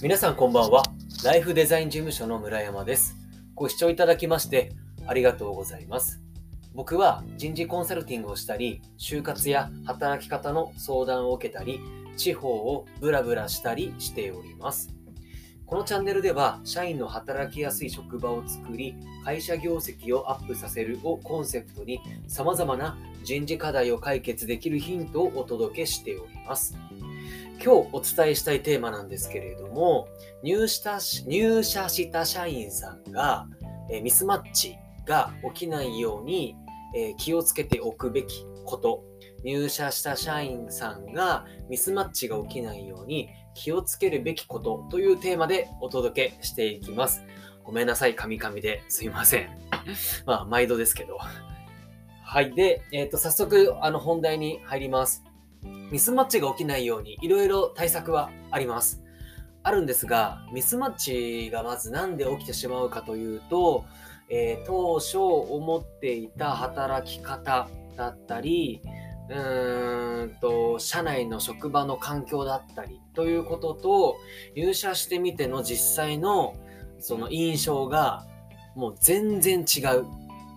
皆さんこんばんは。ライフデザイン事務所の村山です。ご視聴いただきましてありがとうございます。僕は人事コンサルティングをしたり、就活や働き方の相談を受けたり、地方をブラブラしたりしております。このチャンネルでは、社員の働きやすい職場を作り、会社業績をアップさせるをコンセプトに、様々な人事課題を解決できるヒントをお届けしております。今日お伝えしたいテーマなんですけれども、入社し入社した社員さんが、えミスマッチが起きないように、え気をつけておくべきこと、入社した社員さんがミスマッチが起きないように気をつけるべきことというテーマでお届けしていきます。ごめんなさい、カミカミですいません。まあ、毎度ですけど。はい。で、えっ、と、早速、あの、本題に入ります。ミスマッチが起きないようにいろいろ対策はあります。あるんですが、ミスマッチがまずなんで起きてしまうかというと、えー当初思っていた働き方だったり、うーんと、社内の職場の環境だったりということと、入社してみての実際のその印象がもう全然違う。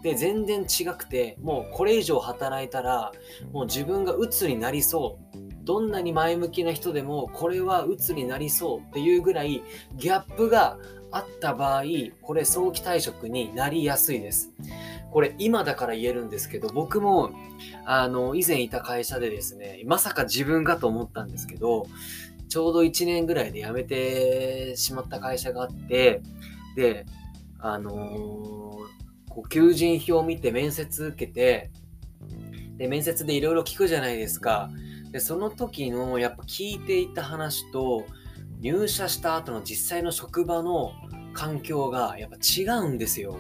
で、全然違くて、もうこれ以上働いたら、もう自分が鬱になりそう。どんなに前向きな人でも、これは鬱になりそうっていうぐらい、ギャップがあった場合、これ早期退職になりやすいです。これ今だから言えるんですけど、僕も、あの、以前いた会社でですね、まさか自分がと思ったんですけど、ちょうど1年ぐらいで辞めてしまった会社があって、で、あのーこう求人票を見て面接受けて、で、面接でいろいろ聞くじゃないですか。で、その時のやっぱ聞いていた話と、入社した後の実際の職場の環境がやっぱ違うんですよ。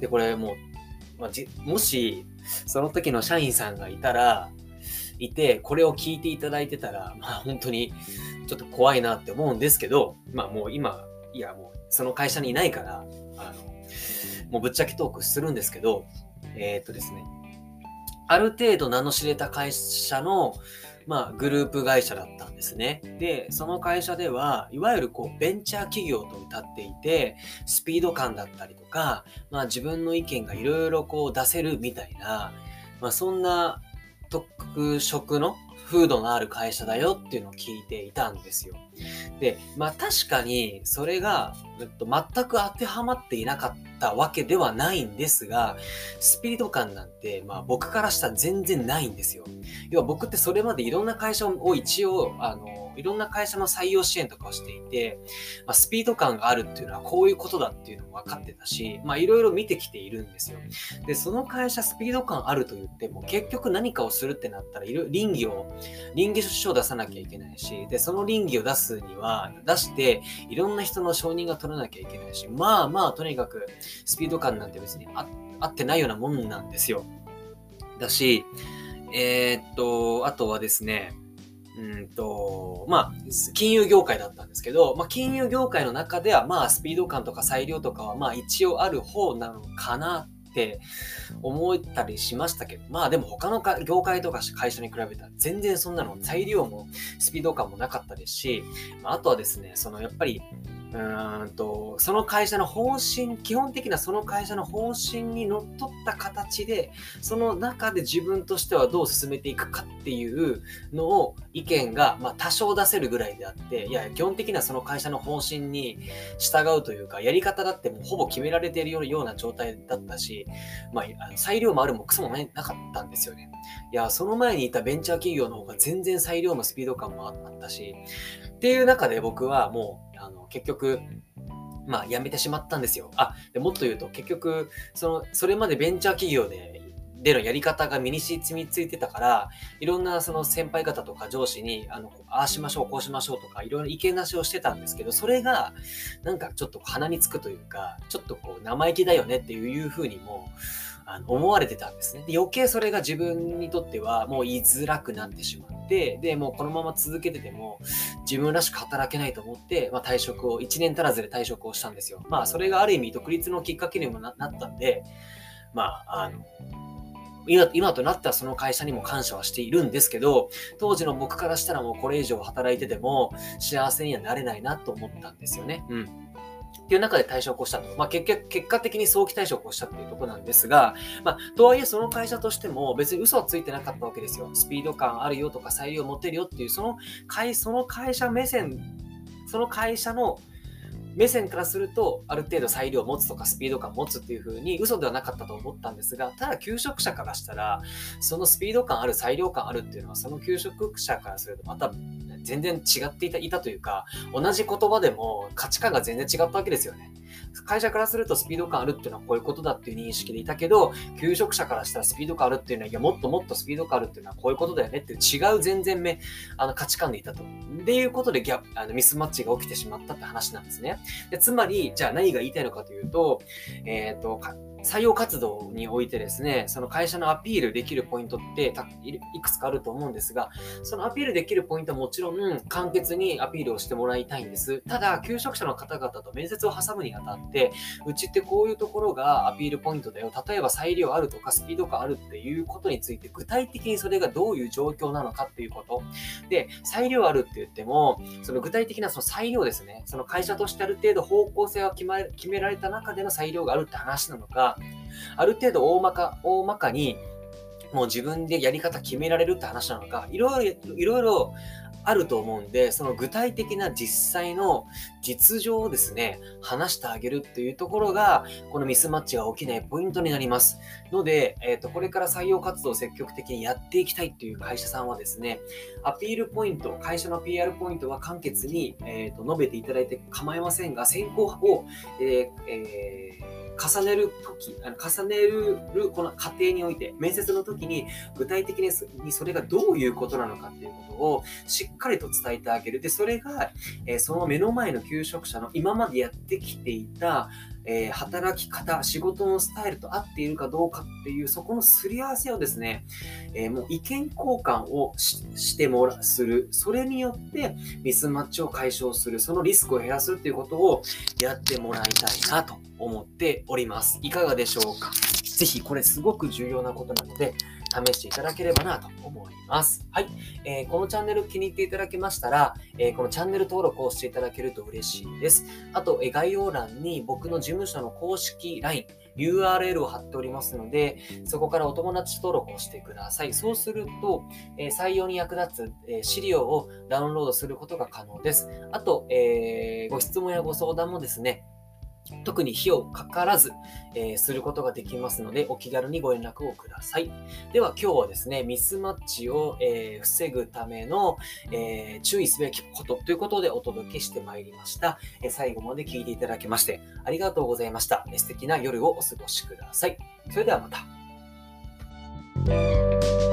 で、これもう、まあ、じもし、その時の社員さんがいたら、いて、これを聞いていただいてたら、まあ本当にちょっと怖いなって思うんですけど、まあもう今、いやもうその会社にいないから、あの、もうぶっちゃけトークするんですけど、えーっとですね、ある程度名の知れた会社の、まあ、グループ会社だったんですね。で、その会社では、いわゆるこう、ベンチャー企業と歌っていて、スピード感だったりとか、まあ自分の意見がいろいろこう出せるみたいな、まあそんな特色の風土のある会社だよっていうのを聞いていたんですよ。で、まあ確かにそれが、えっと、全く当てはまっていなかったわけではないんですが、スピード感なんて、まあ僕からしたら全然ないんですよ。要は僕ってそれまでいろんな会社を一応、あの、いろんな会社の採用支援とかをしていて、まあ、スピード感があるっていうのはこういうことだっていうのも分かってたし、まあいろいろ見てきているんですよ。で、その会社スピード感あると言っても、結局何かをするってなったら、いろ倫理を、倫理書を出さなきゃいけないし、で、その倫理を出すには、出して、いろんな人の承認が取らなきゃいけないし、まあまあ、とにかく、スピード感なんて別にあ合ってないようなもんなんですよ。だし、えーっと、あとはですね、うんと、まあ、金融業界だったんですけど、まあ、金融業界の中では、まあ、スピード感とか裁量とかは、まあ、一応ある方なのかなって思ったりしましたけど、まあ、でも他の業界とか会社に比べたら、全然そんなの裁量もスピード感もなかったですし、まあとはですね、その、やっぱり、うーんと、その会社の方針、基本的なその会社の方針にのっとった形で、その中で自分としてはどう進めていくかっていうのを意見が、まあ、多少出せるぐらいであって、いや、基本的にはその会社の方針に従うというか、やり方だってもうほぼ決められているような状態だったし、まあ、裁量もあるもクソもなかったんですよね。いや、その前にいたベンチャー企業の方が全然裁量もスピード感もあったし、っていう中で僕はもう、あの、結局、まあ、辞めてしまったんですよ。あ、でもっと言うと、結局、その、それまでベンチャー企業で、でのやり方が身に染みついてたから、いろんなその先輩方とか上司に、あの、ああしましょう、こうしましょうとか、いろいろ意見出しをしてたんですけど、それが、なんかちょっと鼻につくというか、ちょっとこう、生意気だよねっていうふうにも、あの思われてたんですね。で余計それが自分にとってはもう言いづらくなってしまって、で、もうこのまま続けてても自分らしく働けないと思って、まあ、退職を、1年足らずで退職をしたんですよ。まあそれがある意味独立のきっかけにもなったんで、まあ、あの、今今となってはその会社にも感謝はしているんですけど、当時の僕からしたらもうこれ以上働いてても幸せにはなれないなと思ったんですよね。うん。っていう中で退職をしたと。まあ、結局、結果的に早期退職をしたっていうところなんですが、まあ、とはいえその会社としても別に嘘はついてなかったわけですよ。スピード感あるよとか裁量持てるよっていう、その会、その会社目線、その会社の目線からすると、ある程度裁量を持つとかスピード感を持つっていう風に嘘ではなかったと思ったんですが、ただ求職者からしたら、そのスピード感ある、裁量感あるっていうのは、その求職者からするとまた全然違っていたいたというか、同じ言葉でも価値観が全然違ったわけですよね。会社からするとスピード感あるっていうのはこういうことだっていう認識でいたけど、求職者からしたらスピード感あるっていうのは、いや、もっともっとスピード感あるっていうのはこういうことだよねっていう違う全然目、あの価値観でいたと。っていうことでギャあのミスマッチが起きてしまったって話なんですね。でつまり、じゃあ何が言いたいのかというと、えっ、ー、と、採用活動においてですね、その会社のアピールできるポイントっていくつかあると思うんですが、そのアピールできるポイントはもちろん簡潔にアピールをしてもらいたいんです。ただ、求職者の方々と面接を挟むにあたって、うちってこういうところがアピールポイントだよ。例えば裁量あるとかスピード感あるっていうことについて、具体的にそれがどういう状況なのかっていうこと。で、裁量あるって言っても、その具体的なその裁量ですね。その会社としてある程度方向性が決められた中での裁量があるって話なのか、ある程度大まか、大まかに、もう自分でやり方決められるって話なのか、いろいろ、いろいろあると思うんで、その具体的な実際の実情をですね、話してあげるっていうところが、このミスマッチが起きないポイントになります。ので、えっ、ー、と、これから採用活動を積極的にやっていきたいっていう会社さんはですね、アピールポイント、会社の PR ポイントは簡潔に、えーと、述べていただいて構いませんが、先行を、えーえー重ねるとき、あの重ねるこの過程において、面接の時に具体的にそれがどういうことなのかっていうことをしっかりと伝えてあげる。で、それが、えその目の前の求職者の今までやってきていた、えー、働き方、仕事のスタイルと合っているかどうかっていう、そこのすり合わせをですね、えー、もう意見交換をしてもらする。それによってミスマッチを解消する。そのリスクを減らすっていうことをやってもらいたいなと思っております。いかがでしょうか？ぜひこれすごく重要なことなので、試していただければなと思います。はい。えー、このチャンネル気に入っていただけましたら、えー、このチャンネル登録をしていただけると嬉しいです。あと、え概要欄に僕の事務所の公式 LINE、URL を貼っておりますので、そこからお友達登録をしてください。そうすると、えー、採用に役立つ、え資料をダウンロードすることが可能です。あと、えーご質問やご相談もですね、特に費用かからず、えー、することができますので、お気軽にご連絡をください。では今日はですね、ミスマッチを、えー、防ぐための、えー、注意すべきことということでお届けしてまいりました、え最後まで聞いていただきましてありがとうございました。素敵な夜をお過ごしください。それではまた。